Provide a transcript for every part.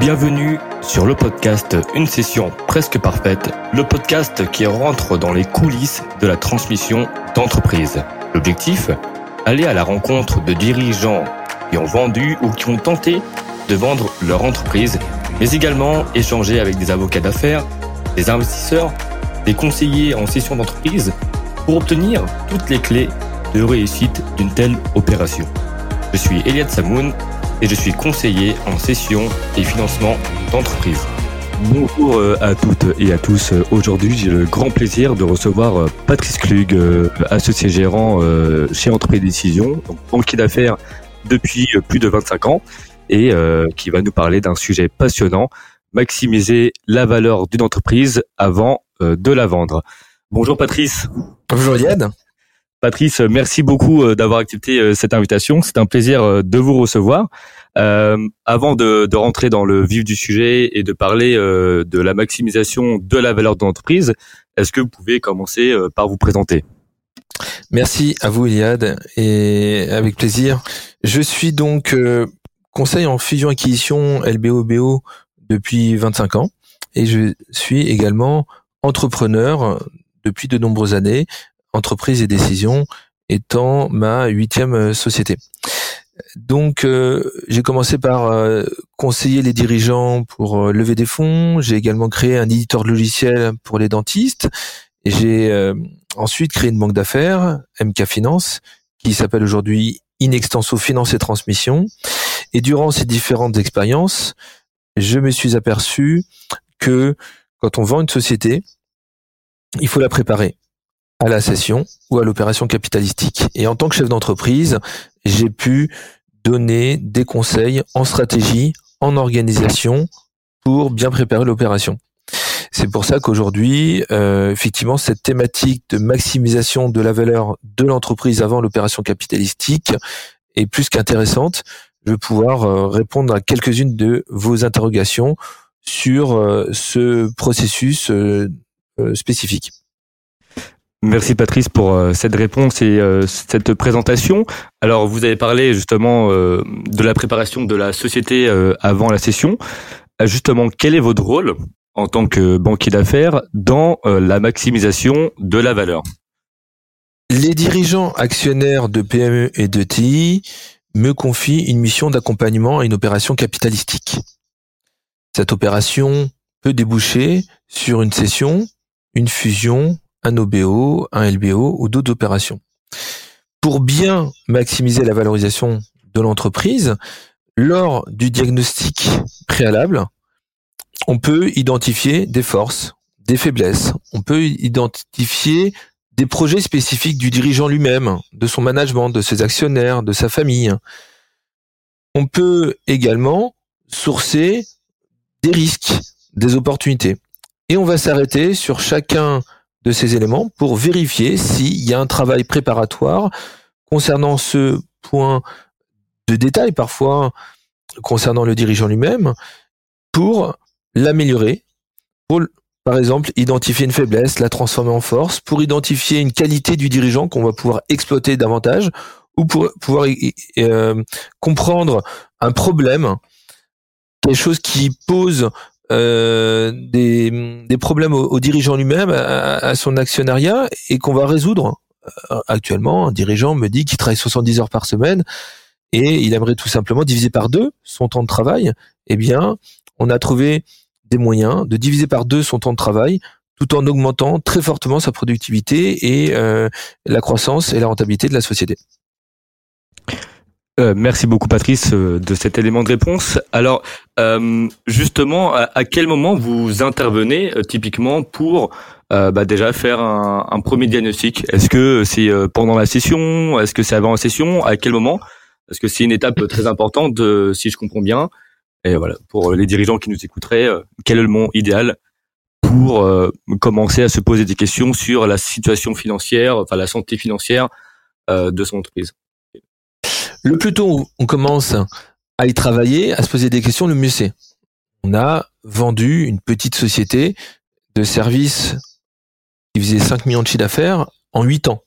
Bienvenue sur le podcast Une session presque parfaite, le podcast qui rentre dans les coulisses de la transmission d'entreprise. L'objectif Aller à la rencontre de dirigeants qui ont vendu ou qui ont tenté de vendre leur entreprise, mais également échanger avec des avocats d'affaires, des investisseurs, des conseillers en session d'entreprise pour obtenir toutes les clés de réussite d'une telle opération. Je suis Eliade Samoun et je suis conseiller en session et financement d'entreprise. Bonjour euh, à toutes et à tous. Aujourd'hui, j'ai le grand plaisir de recevoir euh, Patrice Klug, euh, associé gérant chez Entreprise Décision, donc banquier d'affaires depuis plus de 25 ans et qui va nous parler d'un sujet passionnant, maximiser la valeur d'une entreprise avant de la vendre. Bonjour Patrice. Bonjour Yann. Patrice, merci beaucoup euh, d'avoir accepté euh, cette invitation. C'est un plaisir euh, de vous recevoir. avant de, rentrer dans le vif du sujet et de parler de la maximisation de la valeur de l'entreprise, est-ce que vous pouvez commencer par vous présenter? Merci à vous, Iliad, et avec plaisir. Je suis donc conseil en fusion-acquisition LBO-BO depuis 25 ans, et je suis également entrepreneur depuis de nombreuses années entreprise et décision étant ma huitième euh, société. Donc euh, j'ai commencé par euh, conseiller les dirigeants pour lever des fonds. J'ai également créé un éditeur de logiciel pour les dentistes. Et j'ai ensuite créé une banque d'affaires, MK Finance, qui s'appelle aujourd'hui Inextenso Finance et Transmission. Et durant ces différentes expériences, je me suis aperçu que quand on vend une société, il faut la préparer à la session ou à l'opération capitalistique. Et en tant que chef d'entreprise, j'ai pu donner des conseils en stratégie, en organisation pour bien préparer l'opération. C'est pour ça qu'aujourd'hui, euh, effectivement, cette thématique de maximisation de la valeur de l'entreprise avant l'opération capitalistique est plus qu'intéressante. Je vais pouvoir euh, répondre à quelques-unes de vos interrogations sur euh, ce processus spécifique. Merci Patrice pour euh, cette réponse et euh, cette présentation. Alors vous avez parlé justement euh, de la préparation de la société avant la session. Justement, quel est votre rôle en tant que banquier d'affaires dans la maximisation de la valeur? Les dirigeants actionnaires de PME et de TI me confient une mission d'accompagnement à une opération capitalistique. Cette opération peut déboucher sur une session, une fusion, un OBO, un LBO ou d'autres opérations. Pour bien maximiser la valorisation de l'entreprise, lors du diagnostic préalable, on peut identifier des forces, des faiblesses, on peut identifier des projets spécifiques du dirigeant lui-même, de son management, de ses actionnaires, de sa famille. On peut également sourcer des risques, des opportunités. Et on va s'arrêter sur chacun de ces éléments pour vérifier s'il y a un travail préparatoire concernant ce point de détail parfois concernant le dirigeant lui-même pour l'améliorer, pour par exemple identifier une faiblesse, la transformer en force, pour identifier une qualité du dirigeant qu'on va pouvoir exploiter davantage ou pour pouvoir euh, comprendre un problème, quelque chose qui pose euh, des, problèmes au, dirigeant lui-même, à, son actionnariat, et qu'on va résoudre. Euh, actuellement, un dirigeant me dit qu'il travaille 70 heures par semaine et il aimerait tout simplement diviser par deux son temps de travail. Eh bien, on a trouvé des moyens de diviser par deux son temps de travail tout en augmentant très fortement sa productivité et euh, la croissance et la rentabilité de la société. Euh, merci beaucoup Patrice euh, de cet élément de réponse. Alors euh, justement, à, quel moment vous intervenez typiquement pour bah, déjà faire un, premier diagnostic? Est-ce que c'est pendant la session? Est-ce que c'est avant la session? À quel moment? Parce que c'est une étape très importante, si je comprends bien. Et voilà, pour les dirigeants qui nous écouteraient, quel est le moment idéal pour commencer à se poser des questions sur la situation financière, enfin la santé financière de son entreprise? Le plus tôt on commence à y travailler, à se poser des questions, le mieux c'est. On a vendu une petite société de services qui faisait 5 millions de chiffres d'affaires en 8 ans.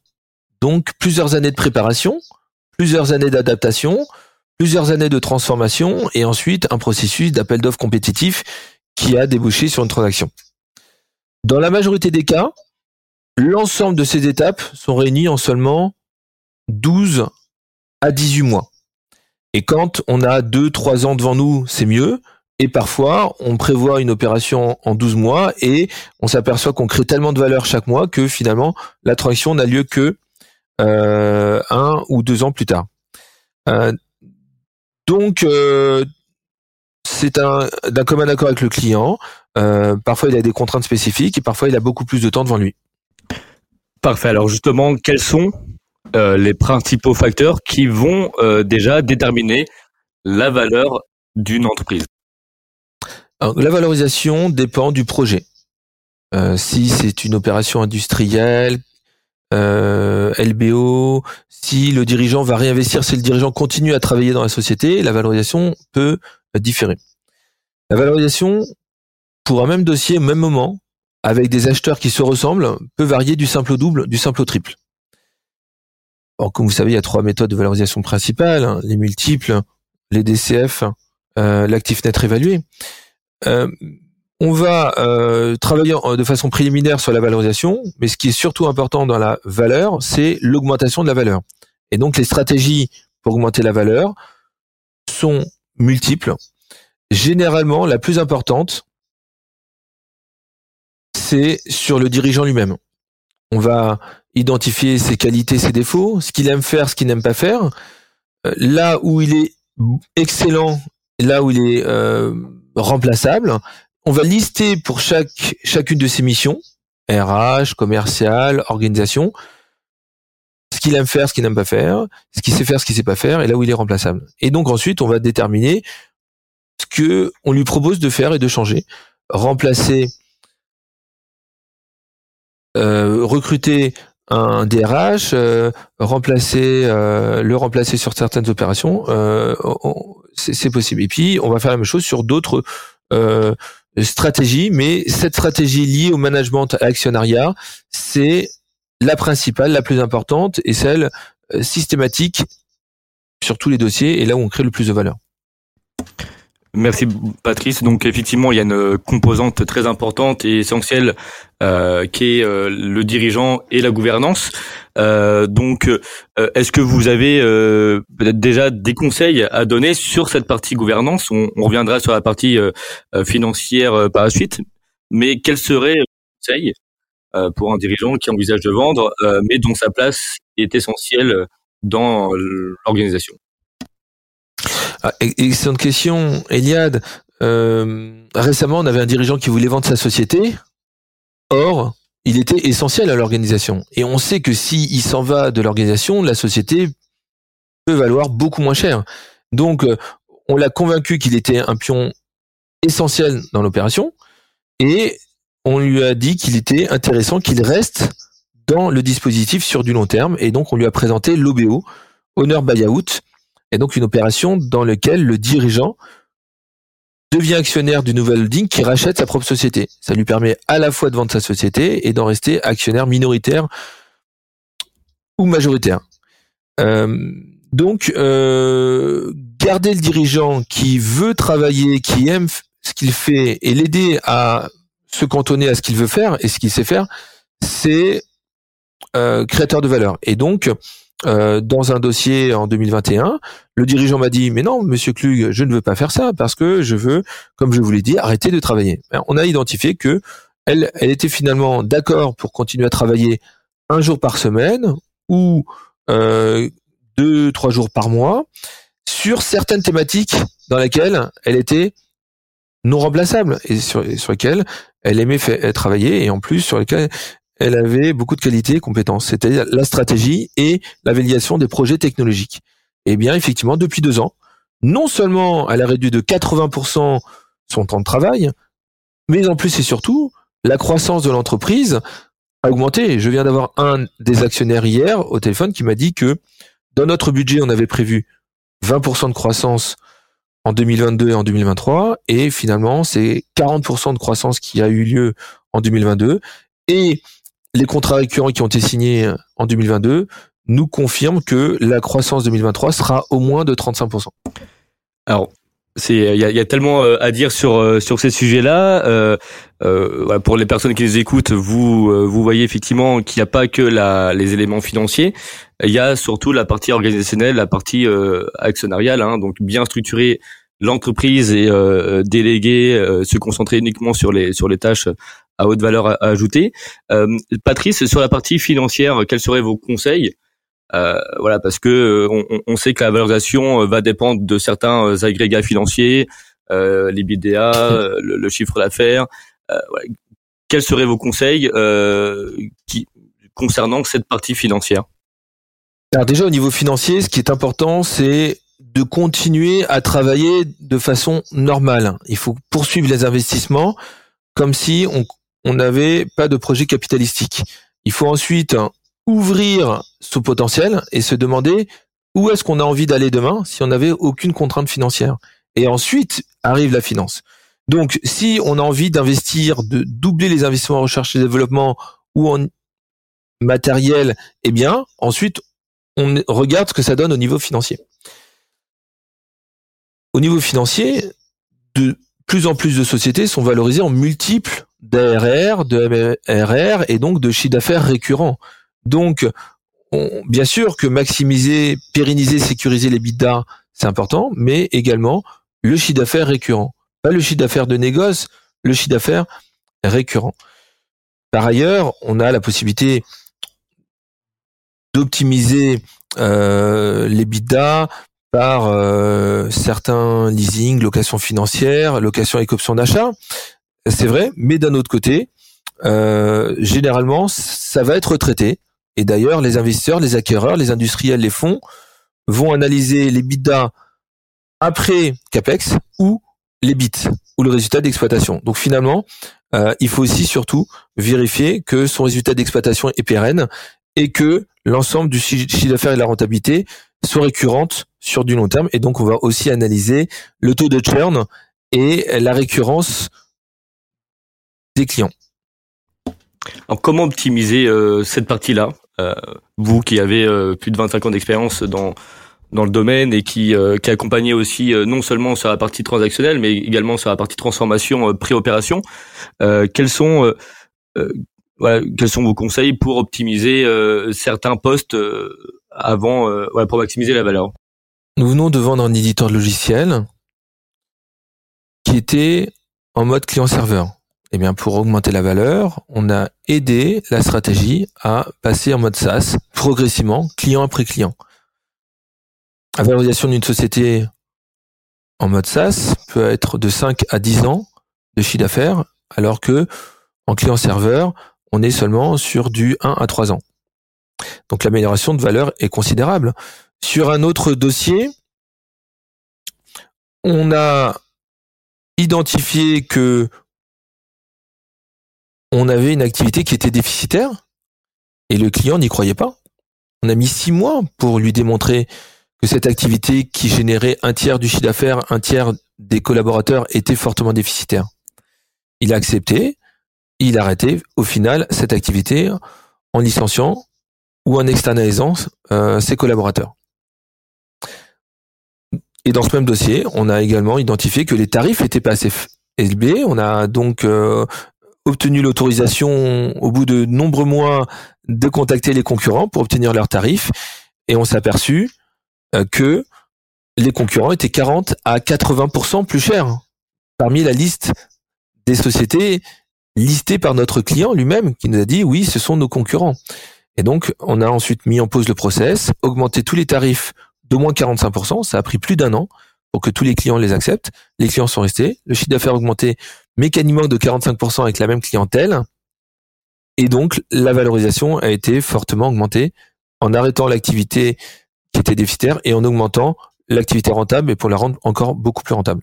Donc plusieurs années de préparation, plusieurs années d'adaptation plusieurs années de transformation et ensuite un processus d'appel d'offres compétitif qui a débouché sur une transaction. Dans la majorité des cas, l'ensemble de ces étapes sont réunies en seulement 12 à 18 mois. Et quand on a 2-3 ans devant nous, c'est mieux. Et parfois, on prévoit une opération en 12 mois et on s'aperçoit qu'on crée tellement de valeur chaque mois que finalement, la transaction n'a lieu que euh, un ou deux ans plus tard. Euh, donc, euh, c'est d'un commun accord avec le client. parfois, il a des contraintes spécifiques et parfois, il a beaucoup plus de temps devant lui. Parfait. Alors justement, quels sont les principaux facteurs qui vont déjà déterminer la valeur d'une entreprise la valorisation dépend du projet. Euh, si c'est une opération industrielle, euh, LBO, si le dirigeant va réinvestir, si le dirigeant continue à travailler dans la société, la valorisation peut différer. La valorisation, pour un même dossier, au même moment, avec des acheteurs qui se ressemblent, peut varier du simple au double, du simple au triple. Alors, comme vous savez, il y a trois méthodes de valorisation principales, hein, les multiples, les DCF, euh, l'actif net réévalué. Euh, on va euh, travailler de façon préliminaire sur la valorisation, mais ce qui est surtout important dans la valeur, c'est l'augmentation de la valeur. Et donc les stratégies pour augmenter la valeur sont multiples. Généralement, la plus importante, c'est sur le dirigeant lui-même. On va identifier ses qualités, ses défauts, ce qu'il aime faire, ce qu'il n'aime pas faire. Euh, là où il est excellent, là où il est remplaçable. On va lister pour chaque chacune de ces missions, RH, commercial, organisation, ce qu'il aime faire, ce qu'il n'aime pas faire, ce qu'il sait faire, ce qu'il sait pas faire, et là où il est remplaçable. Et donc ensuite, on va déterminer ce que on lui propose de faire et de changer. Remplacer, euh, recruter un DRH, euh, remplacer, euh, le remplacer sur certaines opérations, c'est possible. Et puis, on va faire la même chose sur d'autres euh, stratégies, mais cette stratégie liée au management à l'actionnariat, c'est la principale, la plus importante et celle euh, systématique sur tous les dossiers et là où on crée le plus de valeur. Merci Patrice. Donc effectivement, il y a une composante très importante et essentielle euh, qui est euh, le dirigeant et la gouvernance. Euh, donc, est-ce que vous avez peut-être déjà des conseils à donner sur cette partie gouvernance? On, reviendra sur la partie financière par la suite. Mais quels seraient les conseils pour un dirigeant qui envisage de vendre, mais dont sa place est essentielle dans l'organisation? Ah, excellente question, Eliade. Euh, récemment, on avait un dirigeant qui voulait vendre sa société. Or, il était essentiel à l'organisation. Et on sait que s'il il s'en va de l'organisation, la société peut valoir beaucoup moins cher. Donc, euh, on l'a convaincu qu'il était un pion essentiel dans l'opération. Et on lui a dit qu'il était intéressant qu'il reste dans le dispositif sur du long terme. Et donc, on lui a présenté l'OBO, Honor Buyout, et donc une opération dans laquelle le dirigeant devient actionnaire du nouvel holding qui rachète sa propre société. Ça lui permet à la fois de vendre sa société et d'en rester actionnaire minoritaire ou majoritaire. Euh, donc, euh, garder le dirigeant qui veut travailler, qui aime ce qu'il fait et l'aider à se cantonner à ce qu'il veut faire et ce qu'il sait faire, c'est euh, créateur de valeur. Et donc, euh, dans un dossier en 2021, le dirigeant m'a dit mais non, Monsieur Klug, je ne veux pas faire ça parce que je veux, comme je vous l'ai dit, arrêter de travailler. Ben, on a identifié que elle, était finalement d'accord pour continuer à travailler un jour par semaine ou euh, deux, trois jours par mois sur certaines thématiques dans lesquelles elle était non remplaçable et sur, lesquelles elle aimait travailler et en plus sur lesquelles elle avait beaucoup de qualités et compétences, c'est-à-dire la stratégie et la validation des projets technologiques. Eh bien, effectivement, depuis deux ans, non seulement elle a réduit de 80% son temps de travail, mais en plus et surtout, la croissance de l'entreprise a augmenté. Je viens d'avoir un des actionnaires hier au téléphone qui m'a dit que dans notre budget, on avait prévu 20% de croissance en 2022 et en 2023, et finalement, c'est 40% de croissance qui a eu lieu en 2022, et les contrats récurrents qui ont été signés en 2022 nous confirme que la croissance 2023 sera au moins de 35%. Alors, c'est il y a, tellement euh, à dire sur euh, sur ces sujets-là. Euh, euh, pour les personnes qui les écoutent, vous vous voyez effectivement qu'il n'y a pas que la, les éléments financiers. Il y a surtout la partie organisationnelle, la partie actionnariale. Hein, donc bien structurer l'entreprise et déléguer, se concentrer uniquement sur les sur les tâches à haute valeur ajoutée. Patrice, sur la partie financière, quels seraient vos conseils? Euh, voilà, parce que euh, on, sait que la valorisation euh, va dépendre de certains agrégats financiers, euh, les BDA, le, chiffre d'affaires. Quels seraient vos conseils qui, concernant cette partie financière? Alors déjà au niveau financier, ce qui est important, c'est de continuer à travailler de façon normale. Il faut poursuivre les investissements comme si on n'avait pas de projet capitalistique. Il faut ensuite ouvrir ce potentiel et se demander où est-ce qu'on a envie d'aller demain si on n'avait aucune contrainte financière. Et ensuite arrive la finance. Donc, si on a envie d'investir, de doubler les investissements en recherche et développement ou en matériel, eh bien, ensuite, on regarde ce que ça donne au niveau financier. Au niveau financier, de plus en plus de sociétés sont valorisées en multiples d'ARR, de MRR et donc de chiffre d'affaires récurrent. Donc, bien sûr que maximiser, pérenniser, sécuriser les bidas, c'est important, mais également le chiffre d'affaires récurrent. Pas le chiffre d'affaires de négoce, le chiffre d'affaires récurrent. Par ailleurs, on a la possibilité d'optimiser euh, les bidas par euh, certains leasing, locations financières, location avec option d'achat. C'est vrai, mais d'un autre côté, euh, généralement, ça va être traité et d'ailleurs, les investisseurs, les acquéreurs, les industriels, les fonds vont analyser les bidas après CAPEX ou les bits ou le résultat d'exploitation. Donc finalement, euh, il faut aussi surtout vérifier que son résultat d'exploitation est pérenne et que l'ensemble du chiffre d'affaires et de la rentabilité sont récurrentes sur du long terme. Et donc on va aussi analyser le taux de churn et la récurrence des clients. Alors comment optimiser euh, cette partie-là euh, vous qui avez euh, plus de 25 ans d'expérience dans le domaine et qui qui accompagnait aussi non seulement sur la partie transactionnelle mais également sur la partie transformation pré-opération. quels sont vos conseils pour optimiser certains postes avant pour maximiser la valeur? Nous venons de vendre un éditeur de logiciel qui était en mode client-serveur. Eh bien, pour augmenter la valeur, on a aidé la stratégie à passer en mode SaaS progressivement, client après client. La valorisation d'une société en mode SaaS peut être de 5 à 10 ans de chiffre d'affaires, alors que en client serveur, on est seulement sur du 1 à 3 ans. Donc l'amélioration de valeur est considérable. Sur un autre dossier, on a identifié que on avait une activité qui était déficitaire et le client n'y croyait pas. On a mis six mois pour lui démontrer que cette activité qui générait un tiers du chiffre d'affaires, un tiers des collaborateurs était fortement déficitaire. Il a accepté, il a arrêté au final cette activité en licenciant ou en externalisant euh, ses collaborateurs. Et dans ce même dossier, on a également identifié que les tarifs étaient pas assez élevés. On a donc euh, obtenu l'autorisation au bout de nombreux mois de contacter les concurrents pour obtenir leurs tarifs et on s'est aperçu euh, que les concurrents étaient 40 à 80% plus chers parmi la liste des sociétés listées par notre client lui-même qui nous a dit oui, ce sont nos concurrents. Et donc, on a ensuite mis en pause le process, augmenté tous les tarifs d'au moins 45%, ça a pris plus d'un an pour que tous les clients les acceptent. Les clients sont restés, le chiffre d'affaires a augmenté mécaniquement de 45% avec la même clientèle. Et donc, la valorisation a été fortement augmentée en arrêtant l'activité qui était déficitaire et en augmentant l'activité rentable et pour la rendre encore beaucoup plus rentable.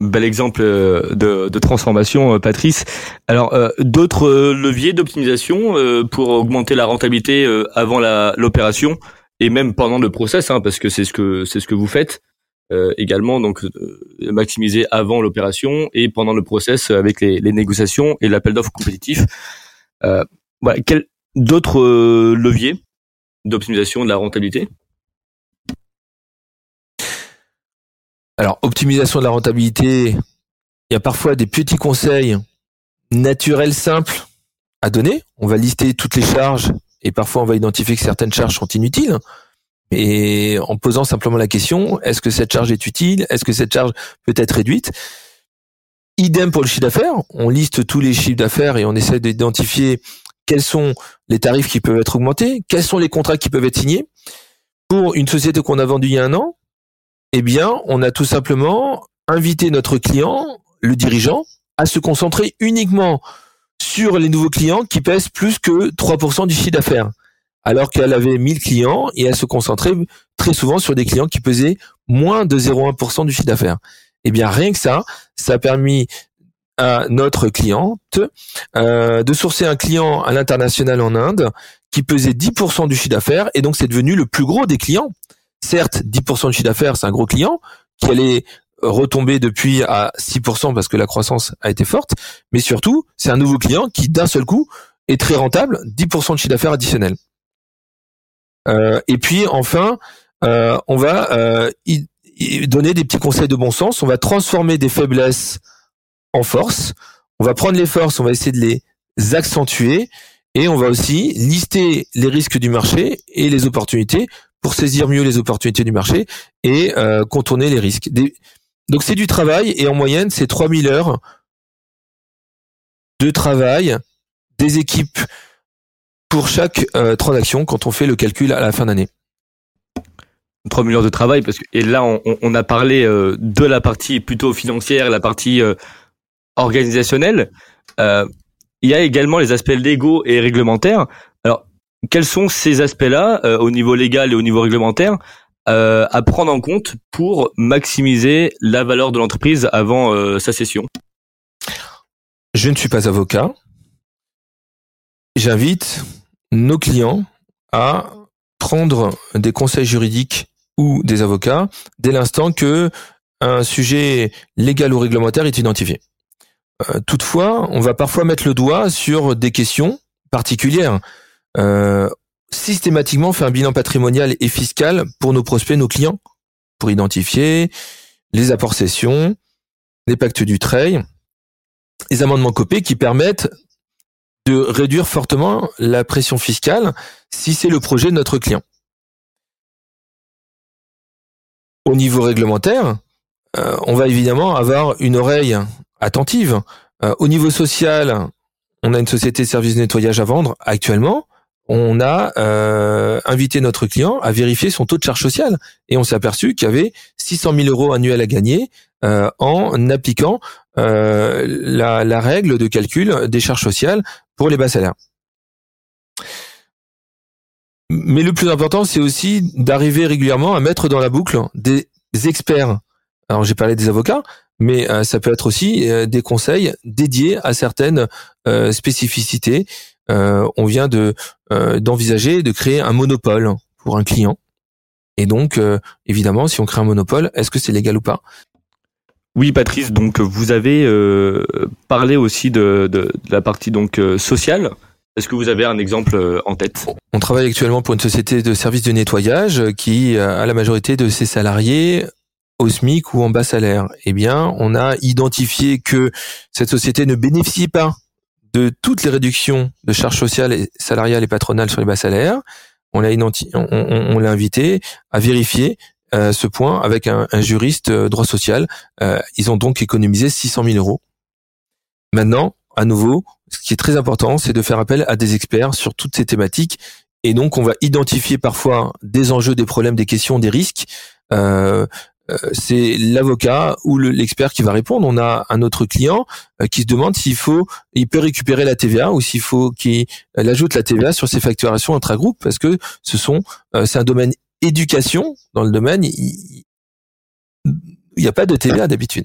Bel exemple euh, de, transformation, euh, Patrice. Alors, euh, d'autres leviers d'optimisation pour augmenter la rentabilité avant l'opération? Et même pendant le process, hein, parce que c'est ce que c'est ce que vous faites. Euh, également donc euh, maximiser avant l'opération et pendant le process avec les, les négociations et l'appel d'offres compétitif. Euh, voilà, quels d'autres leviers d'optimisation de la rentabilité? Alors, optimisation de la rentabilité, il y a parfois des petits conseils naturels simples à donner. On va lister toutes les charges et parfois on va identifier que certaines charges sont inutiles. Et en posant simplement la question, est-ce que cette charge est utile? Est-ce que cette charge peut être réduite? Idem pour le chiffre d'affaires. On liste tous les chiffres d'affaires et on essaie d'identifier quels sont les tarifs qui peuvent être augmentés, quels sont les contrats qui peuvent être signés. Pour une société qu'on a vendue il y a un an, eh bien, on a tout simplement invité notre client, le dirigeant, à se concentrer uniquement sur les nouveaux clients qui pèsent plus que 3% du chiffre d'affaires. Alors qu'elle avait 1000 clients et elle se concentrait très souvent sur des clients qui pesaient moins de 0,1% du chiffre d'affaires. Eh bien, rien que ça, ça a permis à notre cliente euh, de sourcer un client à l'international en Inde qui pesait 10% du chiffre d'affaires et donc c'est devenu le plus gros des clients. Certes, 10% du chiffre d'affaires, c'est un gros client qui allait retomber depuis à 6% parce que la croissance a été forte, mais surtout, c'est un nouveau client qui d'un seul coup est très rentable, 10% de chiffre d'affaires additionnel. Euh, et puis enfin, euh, on va euh, donner des petits conseils de bon sens. On va transformer des faiblesses en force. On va prendre les forces, on va essayer de les accentuer et on va aussi lister les risques du marché et les opportunités pour saisir mieux les opportunités du marché et contourner les risques. Donc c'est du travail et en moyenne c'est 3000 heures de travail des équipes pour chaque euh, transaction quand on fait le calcul à la fin d'année. 3000 heures de travail parce que et là on, on a parlé euh, de la partie plutôt financière, la partie organisationnelle. il y a également les aspects légaux et réglementaires. Alors quels sont ces aspects-là au niveau légal et au niveau réglementaire? Euh, à prendre en compte pour maximiser la valeur de l'entreprise avant euh, sa cession Je ne suis pas avocat. J'invite nos clients à prendre des conseils juridiques ou des avocats dès l'instant que un sujet légal ou réglementaire est identifié. Euh, toutefois, on va parfois mettre le doigt sur des questions particulières. Systématiquement fait un bilan patrimonial et fiscal pour nos prospects, nos clients, pour identifier les apports cessions, les pactes du trade, les amendements copés qui permettent de réduire fortement la pression fiscale si c'est le projet de notre client. Au niveau réglementaire, euh, on va évidemment avoir une oreille attentive. Euh, au niveau social, on a une société de services de nettoyage à vendre actuellement on a euh, invité notre client à vérifier son taux de charge sociale et on s'est aperçu qu'il y avait 600 000 euros annuels à gagner euh, en appliquant euh, la, la, règle de calcul des charges sociales pour les bas salaires. Mais le plus important, c'est aussi d'arriver régulièrement à mettre dans la boucle des experts. Alors j'ai parlé des avocats, mais ça peut être aussi des conseils dédiés à certaines spécificités on vient de euh, d'envisager de créer un monopole pour un client. Et donc, euh, évidemment, si on crée un monopole, est-ce que c'est légal ou pas? Oui, Patrice. Donc, vous avez parlé aussi de, de, la partie donc sociale. Est-ce que vous avez un exemple en tête? On travaille actuellement pour une société de services de nettoyage qui a la majorité de ses salariés au SMIC ou en bas salaire. Eh bien, on a identifié que cette société ne bénéficie pas de toutes les réductions de charges sociales salariales et patronales sur les bas salaires. On l'a invité à vérifier euh, ce point avec un, juriste euh, droit social. Euh, ils ont donc économisé 600 000 euros. Maintenant, à nouveau, ce qui est très important, c'est de faire appel à des experts sur toutes ces thématiques. Et donc, on va identifier parfois des enjeux, des problèmes, des questions, des risques. C'est l'avocat ou l'expert qui va répondre. On a un autre client euh, qui se demande s'il faut, il peut récupérer la TVA ou s'il faut qu'il ajoute la TVA sur ses facturations intra-groupe parce que ce sont, euh, c'est un domaine éducation. Dans le domaine, il n'y a pas de TVA d'habitude.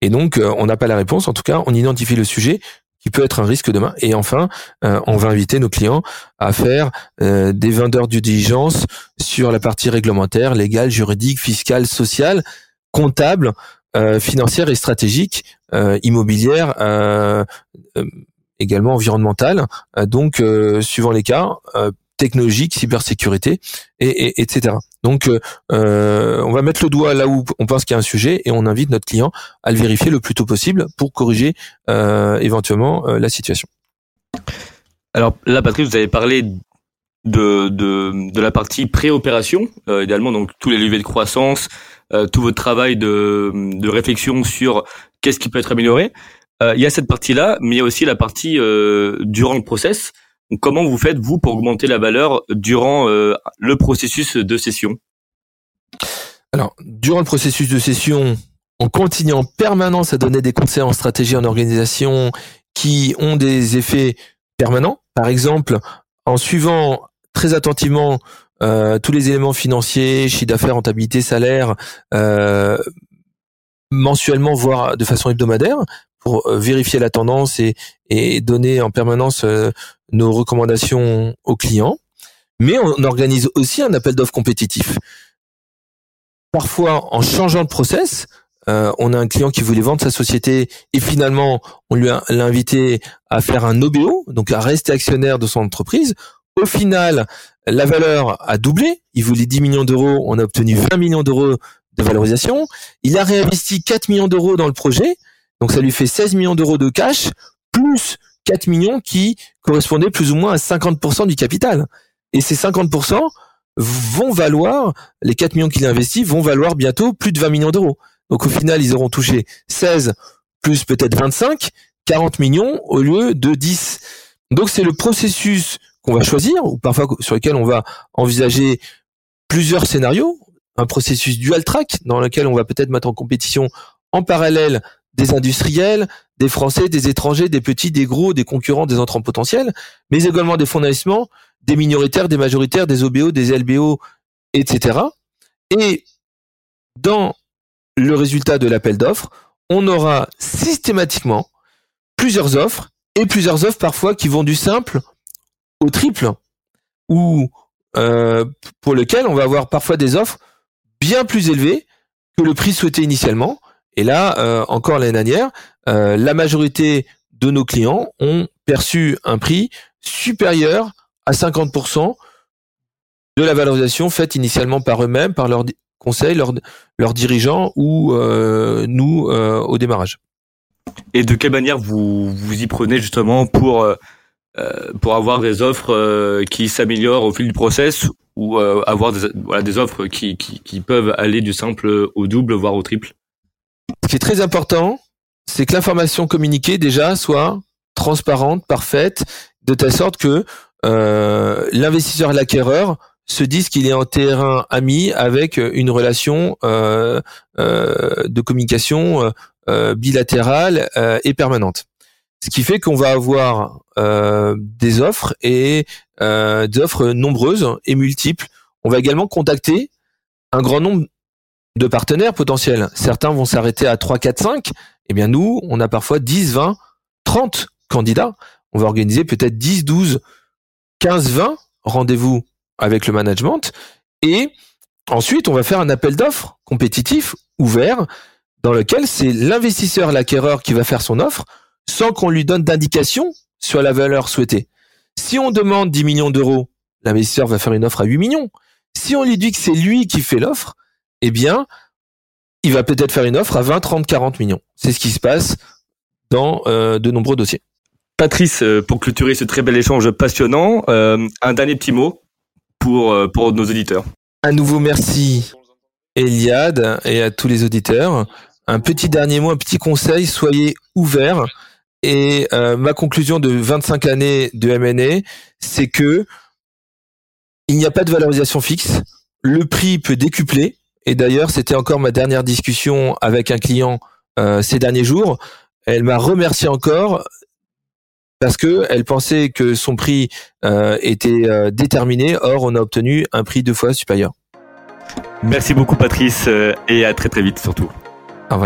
Et donc, on n'a pas la réponse. En tout cas, on identifie le sujet qui peut être un risque demain. Et enfin, euh, on va inviter nos clients à faire euh, des vendeurs du diligence sur la partie réglementaire, légale, juridique, fiscale, sociale, comptable, euh, financière et stratégique, immobilière, également environnementale. donc, suivant les cas, technologique, cybersécurité, et, etc. Donc, on va mettre le doigt là où on pense qu'il y a un sujet et on invite notre client à le vérifier le plus tôt possible pour corriger éventuellement la situation. Alors là, Patrick, vous avez parlé de, de, la partie pré-opération, euh, idéalement donc tous les leviers de croissance, euh, tout votre travail de, de réflexion sur qu'est-ce qui peut être amélioré. Euh, il y a cette partie-là, mais il y a aussi la partie euh, durant le process. Comment vous faites vous pour augmenter la valeur durant euh, le processus de session Alors durant le processus de session, on continue en permanence à donner des conseils en stratégie en organisation qui ont des effets permanents. Par exemple, en suivant très attentivement euh, tous les éléments financiers, chiffre d'affaires, rentabilité, salaire, euh, mensuellement, voire de façon hebdomadaire, pour euh, vérifier la tendance et, et donner en permanence nos recommandations aux clients. Mais on organise aussi un appel d'offres compétitif. Parfois, en changeant de process, on a un client qui voulait vendre sa société et finalement on lui a invité à faire un OBO, donc à rester actionnaire de son entreprise. Au final, la valeur a doublé. Il voulait 10 millions d'euros. On a obtenu 20 millions d'euros de valorisation. Il a réinvesti 4 millions d'euros dans le projet. Donc ça lui fait 16 millions d'euros de cash, plus 4 millions qui correspondaient plus ou moins à 50% du capital. Et ces 50% vont valoir, les 4 millions qu'il a investis vont valoir bientôt plus de 20 millions d'euros. Donc au final, ils auront touché 16 plus peut-être 25, 40 millions au lieu de 10. Donc c'est le processus qu'on va choisir ou parfois sur lequel on va envisager plusieurs scénarios, un processus dual track dans lequel on va peut-être mettre en compétition en parallèle des industriels, des Français, des étrangers, des petits, des gros, des concurrents, des entrants potentiels, mais également des fonds des minoritaires, des majoritaires, des OBO, des LBO, etc. Et dans le résultat de l'appel d'offres, on aura systématiquement plusieurs offres et plusieurs offres parfois qui vont du simple au triple ou euh, pour lequel on va avoir parfois des offres bien plus élevées que le prix souhaité initialement. Et là, euh, encore l'année dernière, euh, la majorité de nos clients ont perçu un prix supérieur à 50% de la valorisation faite initialement par eux-mêmes, par leurs conseils, leurs, dirigeants ou nous au démarrage. Et de quelle manière vous vous y prenez justement pour euh, euh, pour avoir des offres euh, qui s'améliorent au fil du process ou avoir des, offres qui, qui peuvent aller du simple au double voire au triple? Ce qui est très important, c'est que l'information communiquée déjà soit transparente, parfaite, de telle sorte que euh, l'investisseur et l'acquéreur se disent qu'il est en terrain ami avec une relation euh, euh, de communication euh, bilatérale euh, et permanente. Ce qui fait qu'on va avoir euh, des offres et des offres nombreuses et multiples. On va également contacter un grand nombre de partenaires potentiels. Certains vont s'arrêter à 3, 4, 5. Eh bien, nous, on a parfois 10, 20, 30 candidats. On va organiser peut-être 10, 12, 15, 20 rendez-vous avec le management. Et ensuite, on va faire un appel d'offres compétitif, ouvert, dans lequel c'est l'investisseur, l'acquéreur qui va faire son offre sans qu'on lui donne d'indication sur la valeur souhaitée. Si on demande 10 millions d'euros, l'investisseur va faire une offre à 8 millions. Si on lui dit que c'est lui qui fait l'offre, eh bien, il va peut-être faire une offre à 20, 30, 40 millions. C'est ce qui se passe dans euh, de nombreux dossiers. Patrice, euh, pour clôturer ce très bel échange passionnant, euh, un dernier petit mot pour, pour nos auditeurs. À nouveau, merci Eliade et à tous les auditeurs un petit dernier mot, un petit conseil, soyez ouverts. Et euh, ma conclusion de 25 années de M&A, c'est que il n'y a pas de valorisation fixe. Le prix peut décupler. Et d'ailleurs, c'était encore ma dernière discussion avec un client euh, ces derniers jours. Elle m'a remercié encore parce que elle pensait que son prix euh, était déterminé. Or, on a obtenu un prix deux fois supérieur. Merci beaucoup, Patrice, et à très très vite surtout. Ah,